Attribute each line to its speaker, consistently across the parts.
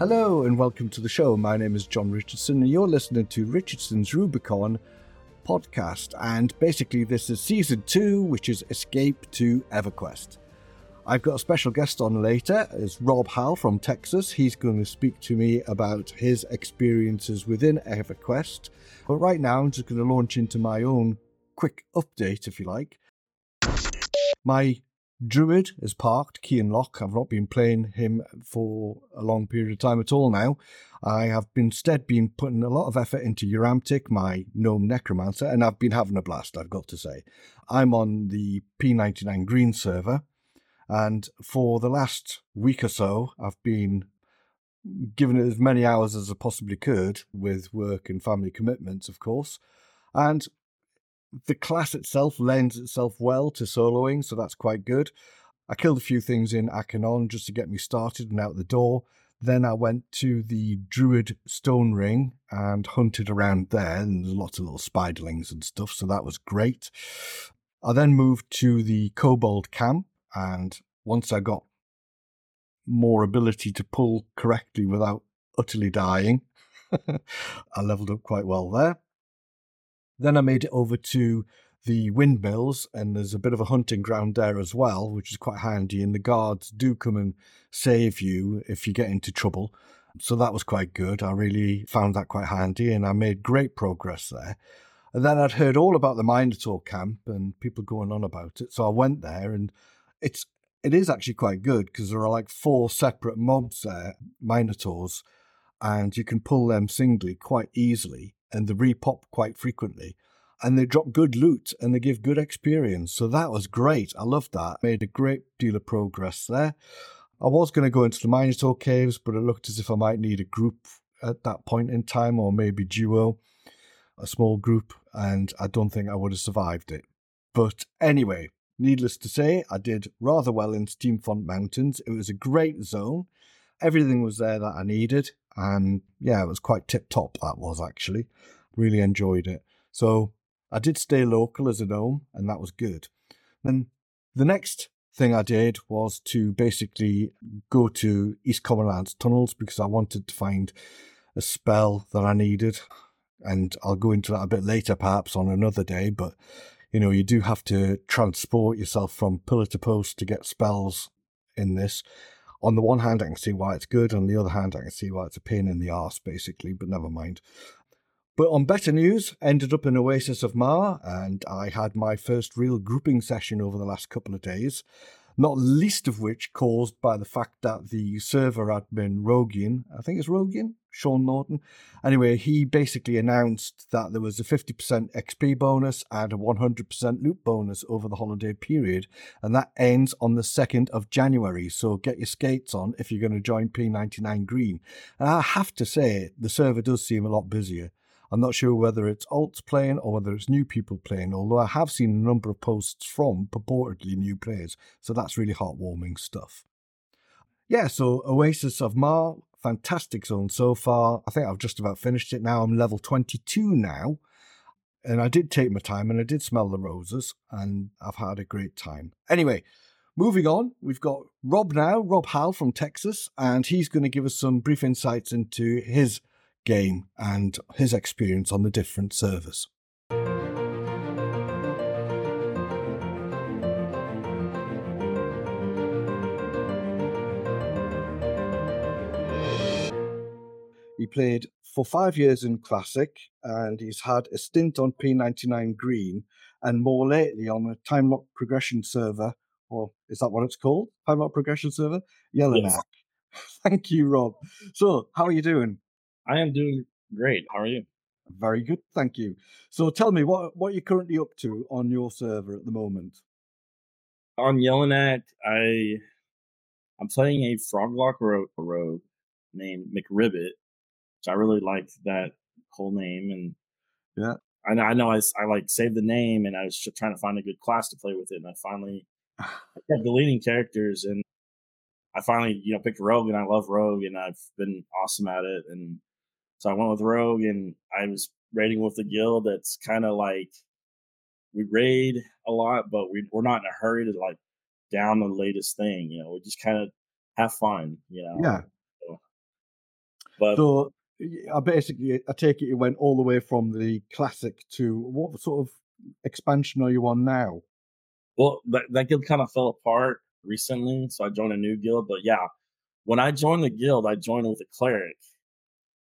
Speaker 1: Hello and welcome to the show. My name is John Richardson, and you're listening to Richardson's Rubicon podcast. And basically, this is season two, which is Escape to EverQuest. I've got a special guest on later. It's Rob Hal from Texas. He's going to speak to me about his experiences within EverQuest. But right now, I'm just going to launch into my own quick update, if you like. My Druid is parked, key and lock. I've not been playing him for a long period of time at all now. I have instead been putting a lot of effort into Yuramtik, my gnome necromancer, and I've been having a blast, I've got to say. I'm on the P99 Green server, and for the last week or so, I've been giving it as many hours as I possibly could with work and family commitments, of course. And the class itself lends itself well to soloing, so that's quite good. I killed a few things in Ak'Anon just to get me started and out the door. Then I went to the Druid Stone Ring and hunted around there, and there's lots of little spiderlings and stuff, so that was great. I then moved to the Kobold camp, and once I got more ability to pull correctly without utterly dying, I leveled up quite well there. Then I made it over to the windmills, and there's a bit of a hunting ground there as well, which is quite handy. And the guards do come and save you if you get into trouble. So that was quite good. I really found that quite handy, and I made great progress there. And then I'd heard all about the Minotaur camp and people going on about it. So I went there, and it's it is actually quite good because there are like four separate mobs there, Minotaurs, and you can pull them singly quite easily and they repop quite frequently. And they drop good loot and they give good experience. So that was great. I loved that. Made a great deal of progress there. I was going to go into the Minotaur caves, but it looked as if I might need a group at that point in time, or maybe duo, a small group, and I don't think I would have survived it. But anyway, needless to say, I did rather well in Steamfont Mountains. It was a great zone. Everything was there that I needed. And yeah, it was quite tip top, that was actually. Really enjoyed it. So I did stay local as a gnome, and that was good. Then the next thing I did was to basically go to East Commonlands tunnels because I wanted to find a spell that I needed. And I'll go into that a bit later, perhaps on another day. But you know, you do have to transport yourself from pillar to post to get spells in this on the one hand, I can see why it's good. On the other hand, I can see why it's a pain in the arse, basically, but never mind. But on better news, ended up in Oasis of Marr, and I had my first real grouping session over the last couple of days not least of which caused by the fact that the server admin Rogean, I think it's Rogean, Sean Norton. Anyway, he basically announced that there was a 50% XP bonus and a 100% loot bonus over the holiday period, and that ends on the 2nd of January. So get your skates on if you're going to join P99 Green. And I have to say, the server does seem a lot busier. I'm not sure whether it's alts playing or whether it's new people playing, although I have seen a number of posts from purportedly new players, so that's really heartwarming stuff. Yeah, so Oasis of Marr, fantastic zone so far. I think I've just about finished it now. I'm level 22 now. And I did take my time and I did smell the roses and I've had a great time. Anyway, moving on, we've got Rob now, Rob Hal from Texas, and he's going to give us some brief insights into his game and his experience on the different servers. He played for five years in Classic and he's had a stint on P99 Green and more lately on a time lock progression server, or is that what it's called? Time lock progression server? Yelinak. Yes. Thank you, Rob. So, how are you doing?
Speaker 2: I am doing great. How are you?
Speaker 1: Very good, thank you. So tell me what what you're currently up to on your server at the moment.
Speaker 2: On Yelinak, I I'm playing a Froglok rogue, rogue named McRibbit, which I really liked that whole name and
Speaker 1: yeah.
Speaker 2: I know, I know I, I like saved the name and I was just trying to find a good class to play with it and I finally I kept deleting characters and I finally, you know, picked Rogue and I love Rogue and I've been awesome at it and so I went with Rogue, and I was raiding with a guild that's kind of like we raid a lot, but we, we're not in a hurry to like down the latest thing. You know, we just kind of have fun. You know.
Speaker 1: Yeah.
Speaker 2: So But
Speaker 1: so I basically, I take it you went all the way from the classic to what sort of expansion are you on now?
Speaker 2: Well, that, that guild kind of fell apart recently, so I joined a new guild. But yeah, when I joined the guild, I joined with a cleric,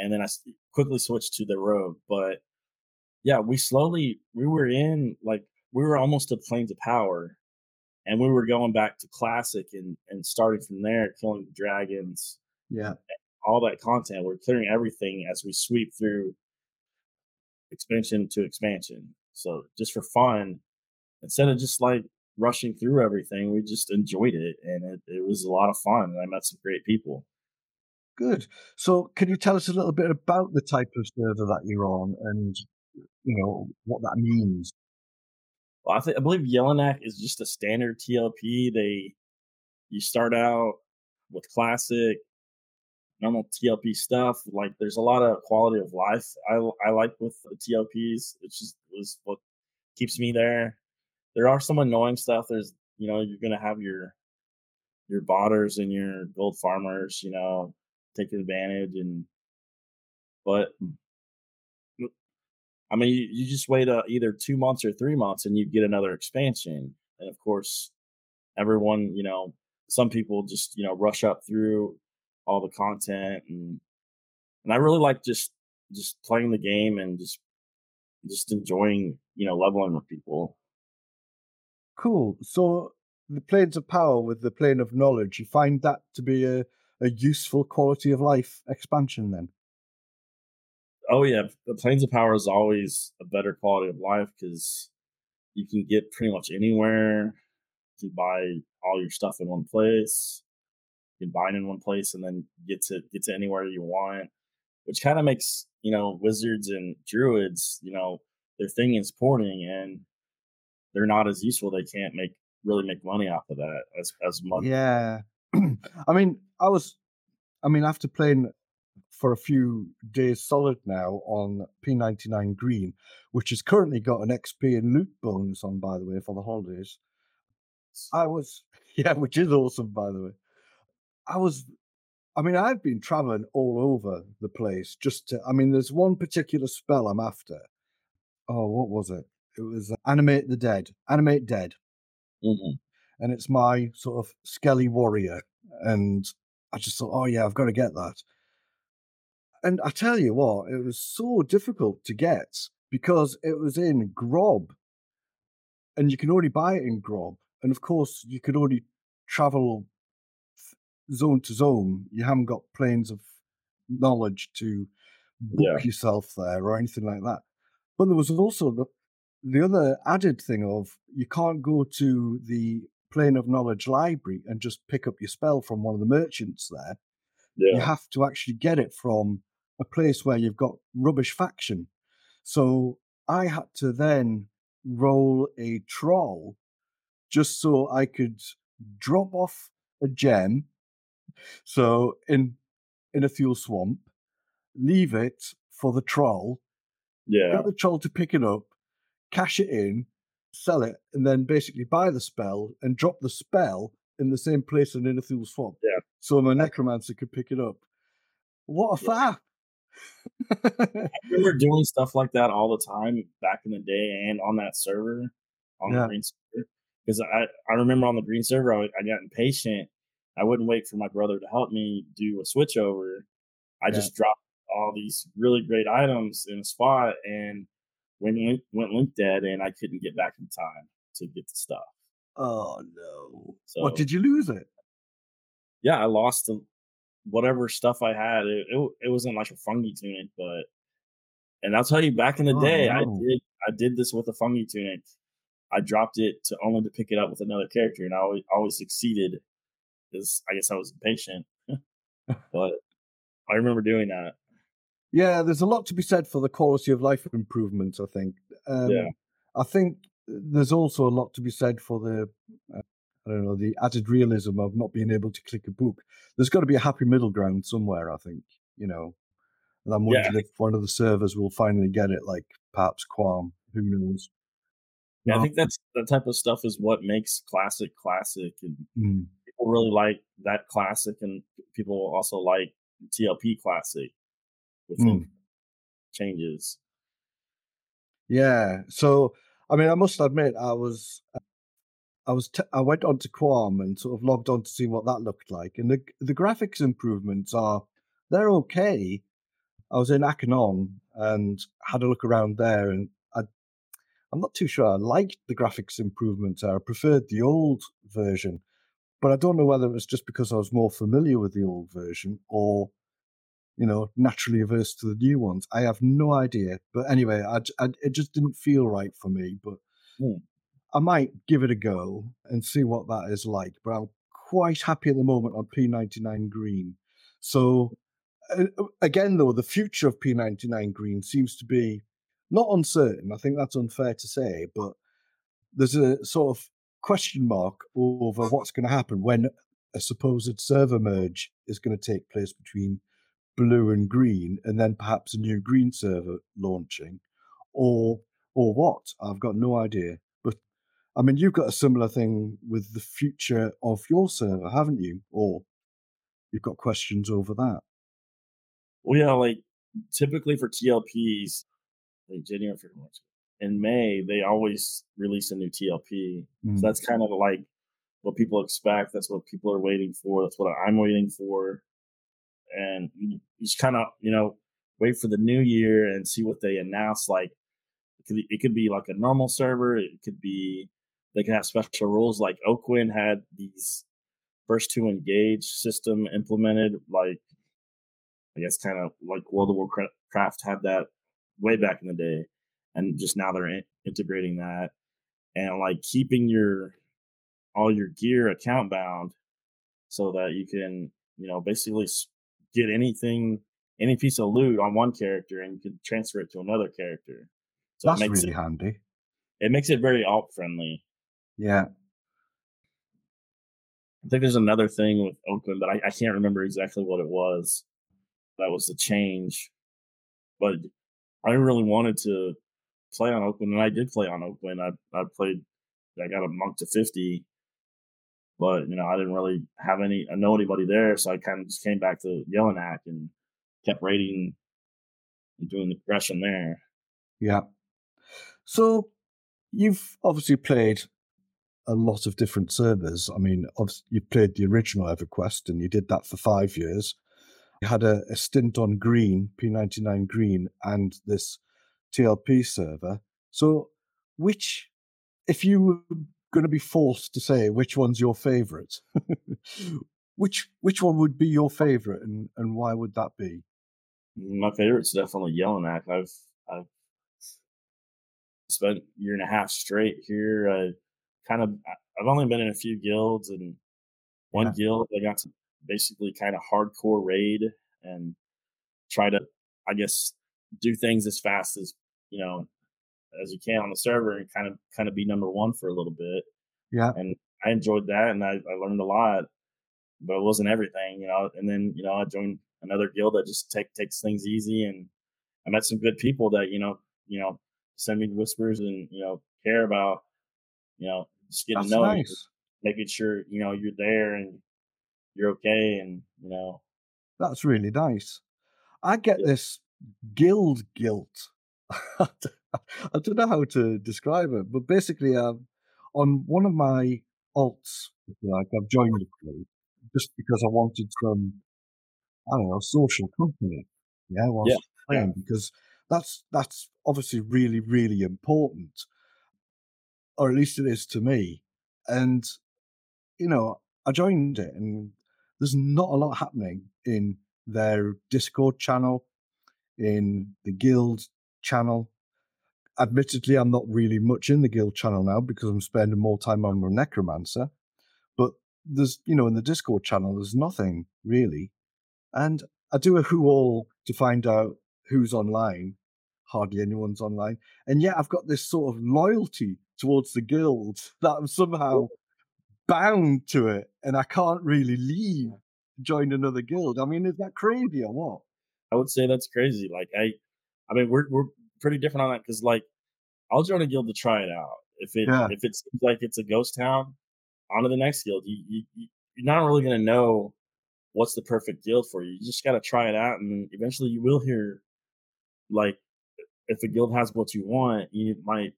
Speaker 2: and then I quickly switched to the rogue. But yeah, we slowly we were in like we were almost to planes of power, and we were going back to classic and and starting from there, killing the dragons.
Speaker 1: Yeah,
Speaker 2: all that content. We're clearing everything as we sweep through expansion to expansion. So just for fun, instead of just like rushing through everything, we just enjoyed it and it, it was a lot of fun. And I met some great people.
Speaker 1: Good. So can you tell us a little bit about the type of server that you're on and you know what that means?
Speaker 2: Well, I think I believe Yelinak is just a standard TLP. They you start out with classic, normal TLP stuff. Like there's a lot of quality of life I I like with the TLPs. It's just was what keeps me there. There are some annoying stuff. There's you know you're gonna have your your botters and your gold farmers. You know taking advantage and but I mean, you, you just wait uh, either two months or three months, and you get another expansion. And of course, everyone, you know, some people just you know rush up through all the content and and I really like just just playing the game and just just enjoying you know leveling with people.
Speaker 1: Cool. So the planes of power with the plane of knowledge, you find that to be a, a useful quality of life expansion then?
Speaker 2: Oh yeah, the planes of power is always a better quality of life because you can get pretty much anywhere. You can buy all your stuff in one place combine in one place and then get to get to anywhere you want, which kind of makes you know wizards and druids you know their thing is porting and they're not as useful. They can't make really make money off of that as as much.
Speaker 1: Yeah, I mean, I was, I mean, after playing for a few days solid now on P99 Green, which has currently got an XP and loot bonus on, by the way, for the holidays. I was, yeah, which is awesome, by the way. I was, I mean, I've been traveling all over the place just to, I mean, there's one particular spell I'm after. Oh, what was it? It was uh, Animate the Dead, Animate Dead.
Speaker 2: Mm-hmm.
Speaker 1: And it's my sort of Skelly warrior. And I just thought, oh, yeah, I've got to get that. And I tell you what, it was so difficult to get because it was in Grobb. And you can only buy it in Grobb. And of course, you could only travel zone to zone. You haven't got planes of knowledge to book yeah. yourself there or anything like that. But there was also the, the other added thing of you can't go to the plane of knowledge library and just pick up your spell from one of the merchants there. Yeah. You have to actually get it from a place where you've got rubbish faction. So I had to then roll a troll just so I could drop off a gem so in Innothule Swamp, leave it for the troll.
Speaker 2: Yeah.
Speaker 1: Get the troll to pick it up, cash it in, sell it, and then basically buy the spell and drop the spell in the same place in Innothule Swamp.
Speaker 2: Yeah.
Speaker 1: So my necromancer could pick it up. What a yeah.
Speaker 2: I remember doing stuff like that all the time back in the day and on that server, on yeah. the green server. Because I, I remember on the green server, I, I got impatient I wouldn't wait for my brother to help me do a switch over. I yeah. just dropped all these really great items in a spot and went went link dead, and I couldn't get back in time to get the stuff.
Speaker 1: Oh no! So, what did you lose it?
Speaker 2: Yeah, I lost the, whatever stuff I had. It, it, it wasn't like a fungi tunic, but and I'll tell you, back in the oh, day, no. I did I did this with a fungi tunic. I dropped it to only to pick it up with another character, and I always, always succeeded because I guess I was impatient. but I remember doing that.
Speaker 1: Yeah, there's a lot to be said for the quality of life improvements. I think. Um, yeah. I think there's also a lot to be said for the, uh, I don't know, the added realism of not being able to click a book. There's got to be a happy middle ground somewhere. I think you know. And I'm wondering yeah. if one of the servers will finally get it, like perhaps Quarm. Who knows?
Speaker 2: Yeah, I think that's that type of stuff is what makes classic classic, and
Speaker 1: mm
Speaker 2: people really like that classic, and people also like TLP Classic mm. changes.
Speaker 1: Yeah. So, I mean, I must admit, I was, I was, t- I went on to Quarm and sort of logged on to see what that looked like, and the the graphics improvements are they're okay. I was in Ak'Anon and had a look around there, and I, I'm not too sure I liked the graphics improvements. I preferred the old version, but I don't know whether it was just because I was more familiar with the old version or you know, naturally averse to the new ones. I have no idea. But anyway, I, I it just didn't feel right for me. But mm. I might give it a go and see what that is like. But I'm quite happy at the moment on P99 green. So uh, again, though, the future of P99 green seems to be not uncertain. I think that's unfair to say, but there's a sort of question mark over what's going to happen when a supposed server merge is going to take place between blue and green, and then perhaps a new green server launching, or or what? I've got no idea. But I mean, you've got a similar thing with the future of your server, haven't you? Or you've got questions over that.
Speaker 2: Well, yeah, like typically for TLPs, like January, in May, they always release a new TLP. Mm. So that's kind of like what people expect. That's what people are waiting for. That's what I'm waiting for and just kind of you know wait for the new year and see what they announce. Like it could, it could be like a normal server. It could be they can have special rules. Like Oakwynd had these first to engage system implemented. Like I guess kind of like World of Warcraft had that way back in the day, and just now they're in- integrating that and like keeping your all your gear account bound so that you can you know basically get anything, any piece of loot on one character, and you can transfer it to another character.
Speaker 1: So That's really it, handy.
Speaker 2: It makes it very alt friendly.
Speaker 1: Yeah.
Speaker 2: I think there's another thing with Oakwynd, but I, I can't remember exactly what it was. That was the change. But I really wanted to play on Oakwynd, and I did play on Oakwynd. I I played, I got a monk to fifty, but you know, I didn't really have any I know anybody there, so I kind of just came back to Yelinak and kept raiding and doing the progression there.
Speaker 1: Yeah. So you've obviously played a lot of different servers. I mean, you played the original EverQuest and you did that for five years. You had a, a stint on Green, P99 Green, and this TLP server. So, which, if you going to be forced to say which one's your favorite. which which one would be your favorite, and and why would that be?
Speaker 2: My favorite's definitely Yelinak. I've I've spent a year and a half straight here. I kind of I've only been in a few guilds, and one yeah. guild I got to basically kind of hardcore raid and try to, I guess, do things as fast as you know as you can on the server and kind of kind of be number one for a little bit.
Speaker 1: Yeah.
Speaker 2: And I enjoyed that and I, I learned a lot, but it wasn't everything, you know. And then, you know, I joined another guild that just take takes things easy and I met some good people that, you know, you know, send me whispers and, you know, care about, you know, just getting That's to know nice. you, making sure, you know, you're there and you're okay and, you know.
Speaker 1: That's really nice. I get yeah. this guild guilt I don't know how to describe it, but basically, um, on one of my alts, like I've joined the group just because I wanted some, I don't know, social company. Yeah, whilst yeah. playing because that's that's obviously really really important, or at least it is to me. And you know, I joined it, and there's not a lot happening in their Discord channel, in the guild channel, admittedly, I'm not really much in the guild channel now because I'm spending more time on my necromancer. But there's, you know, in the Discord channel, there's nothing really. And I do a who all to find out who's online. Hardly anyone's online. And yet I've got this sort of loyalty towards the guild that I'm somehow bound to it and I can't really leave join another guild. I mean, is that crazy or what?
Speaker 2: I would say that's crazy. Like I I mean we're we're pretty different on that because like I'll join a guild to try it out. If it yeah. if it seems like it's a ghost town, on to the next guild. You, you you're not really gonna know what's the perfect guild for you. You just got to try it out, and eventually you will hear like if a guild has what you want, you might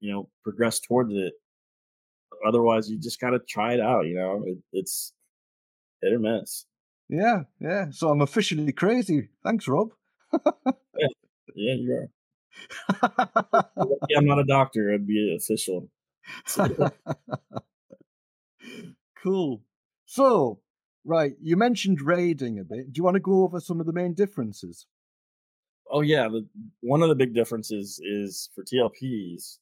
Speaker 2: you know progress towards it. Otherwise, you just got to try it out. You know, it, it's hit or miss.
Speaker 1: Yeah, yeah. So I'm officially crazy. Thanks, Rob.
Speaker 2: yeah, you are. yeah, I'm not a doctor. I'd be official.
Speaker 1: cool. So, right, you mentioned raiding a bit. Do you want to go over some of the main differences?
Speaker 2: Oh yeah, the, one of the big differences is for TLPs,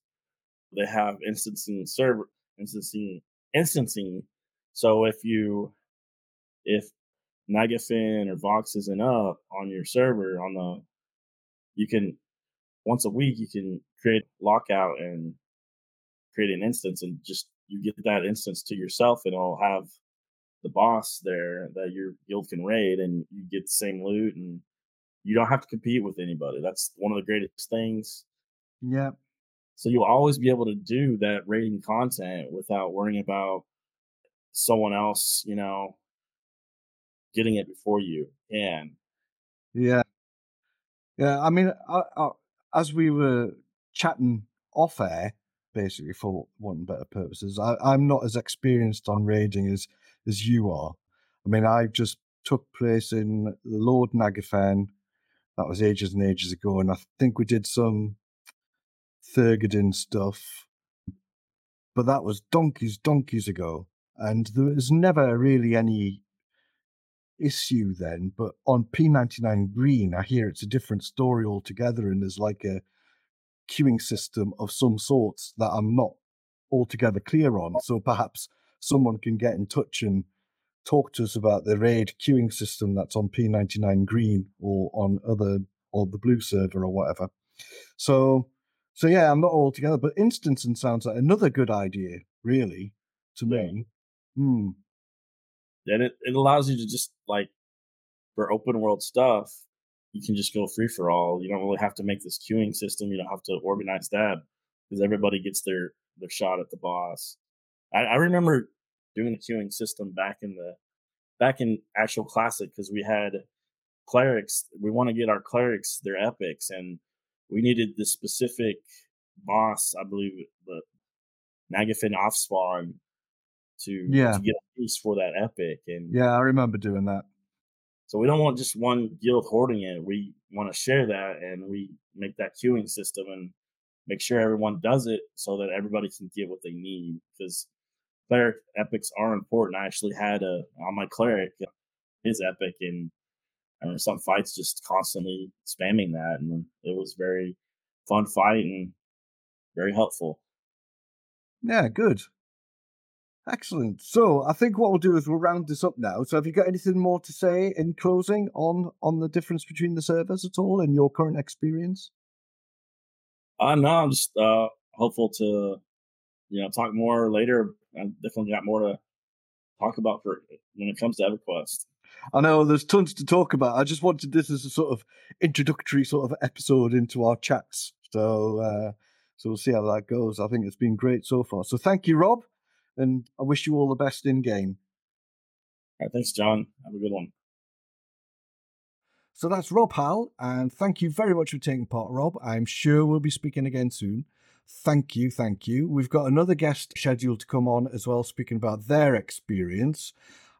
Speaker 2: they have instancing server instancing instancing. So if you if Nagafen or Vox isn't up on your server on the you can once a week you can create lockout and create an instance and just you get that instance to yourself and it'll have the boss there that your guild can raid and you get the same loot and you don't have to compete with anybody. That's one of the greatest things.
Speaker 1: Yeah.
Speaker 2: So you'll always be able to do that raiding content without worrying about someone else, you know, getting it before you can.
Speaker 1: Yeah. Yeah. I mean, I, I, as we were chatting off air, basically for one better purposes, I, I'm not as experienced on raiding as as you are. I mean, I just took place in the Lord Nagafen that was ages and ages ago, and I think we did some Thurgadin stuff, but that was donkeys, donkeys ago, and there was never really any issue then. But on P99 Green, I hear it's a different story altogether, and there's like a queuing system of some sorts that I'm not altogether clear on. So perhaps someone can get in touch and talk to us about the RAID queuing system that's on P99 Green or on other or the Blue server or whatever. So, so yeah, I'm not all together, but instancing sounds like another good idea, really, to yeah. me. Hmm.
Speaker 2: And it, it allows you to just like for open world stuff, you can just go free for all. You don't really have to make this queuing system. You don't have to organize that because everybody gets their their shot at the boss. I, I remember doing the queuing system back in the back in actual classic because we had clerics. We want to get our clerics their epics, and we needed the specific boss. I believe the Nagafen off spawn to
Speaker 1: yeah
Speaker 2: to get a piece for that epic. And
Speaker 1: yeah, I remember doing that.
Speaker 2: So we don't want just one guild hoarding it. We want to share that, and we make that queuing system and make sure everyone does it so that everybody can get what they need because cleric epics are important. I actually had a on my cleric his epic and uh, some fights just constantly spamming that, and it was very fun fight and very helpful.
Speaker 1: Yeah, good. Excellent. So I think what we'll do is we'll round this up now. So have you got anything more to say in closing on on the difference between the servers at all in your current experience?
Speaker 2: Uh no, I'm just uh hopeful to you know talk more later I definitely got more to talk about for when it comes to EverQuest.
Speaker 1: I know there's tons to talk about. I just wanted this as a sort of introductory sort of episode into our chats. So uh, so we'll see how that goes. I think it's been great so far. So thank you, Rob, and I wish you all the best in game.
Speaker 2: Right, thanks, John. Have a good one.
Speaker 1: So that's Rob Howell, and thank you very much for taking part, Rob. I'm sure we'll be speaking again soon. Thank you, thank you. We've got another guest scheduled to come on as well, speaking about their experience.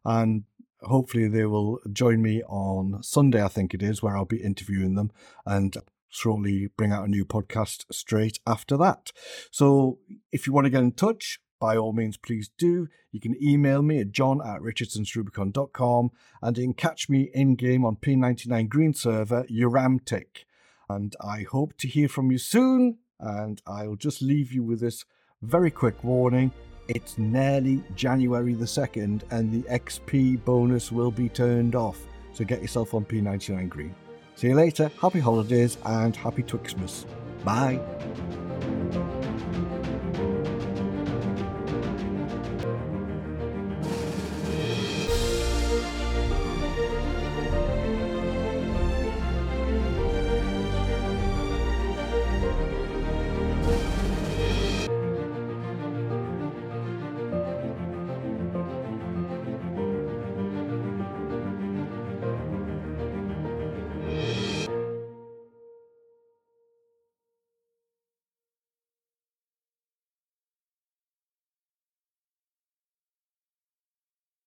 Speaker 1: And hopefully they will join me on Sunday, I think it is, where I'll be interviewing them and shortly bring out a new podcast straight after that. So if you want to get in touch, by all means, please do. You can email me at john at richardsonsrubicon.com and you can catch me in game on P99 Green server, Yuramtik. And I hope to hear from you soon and I'll just leave you with this very quick warning. It's nearly January the 2nd, and the XP bonus will be turned off. So get yourself on P99 Green. See you later. Happy holidays and happy Twixmas. Bye.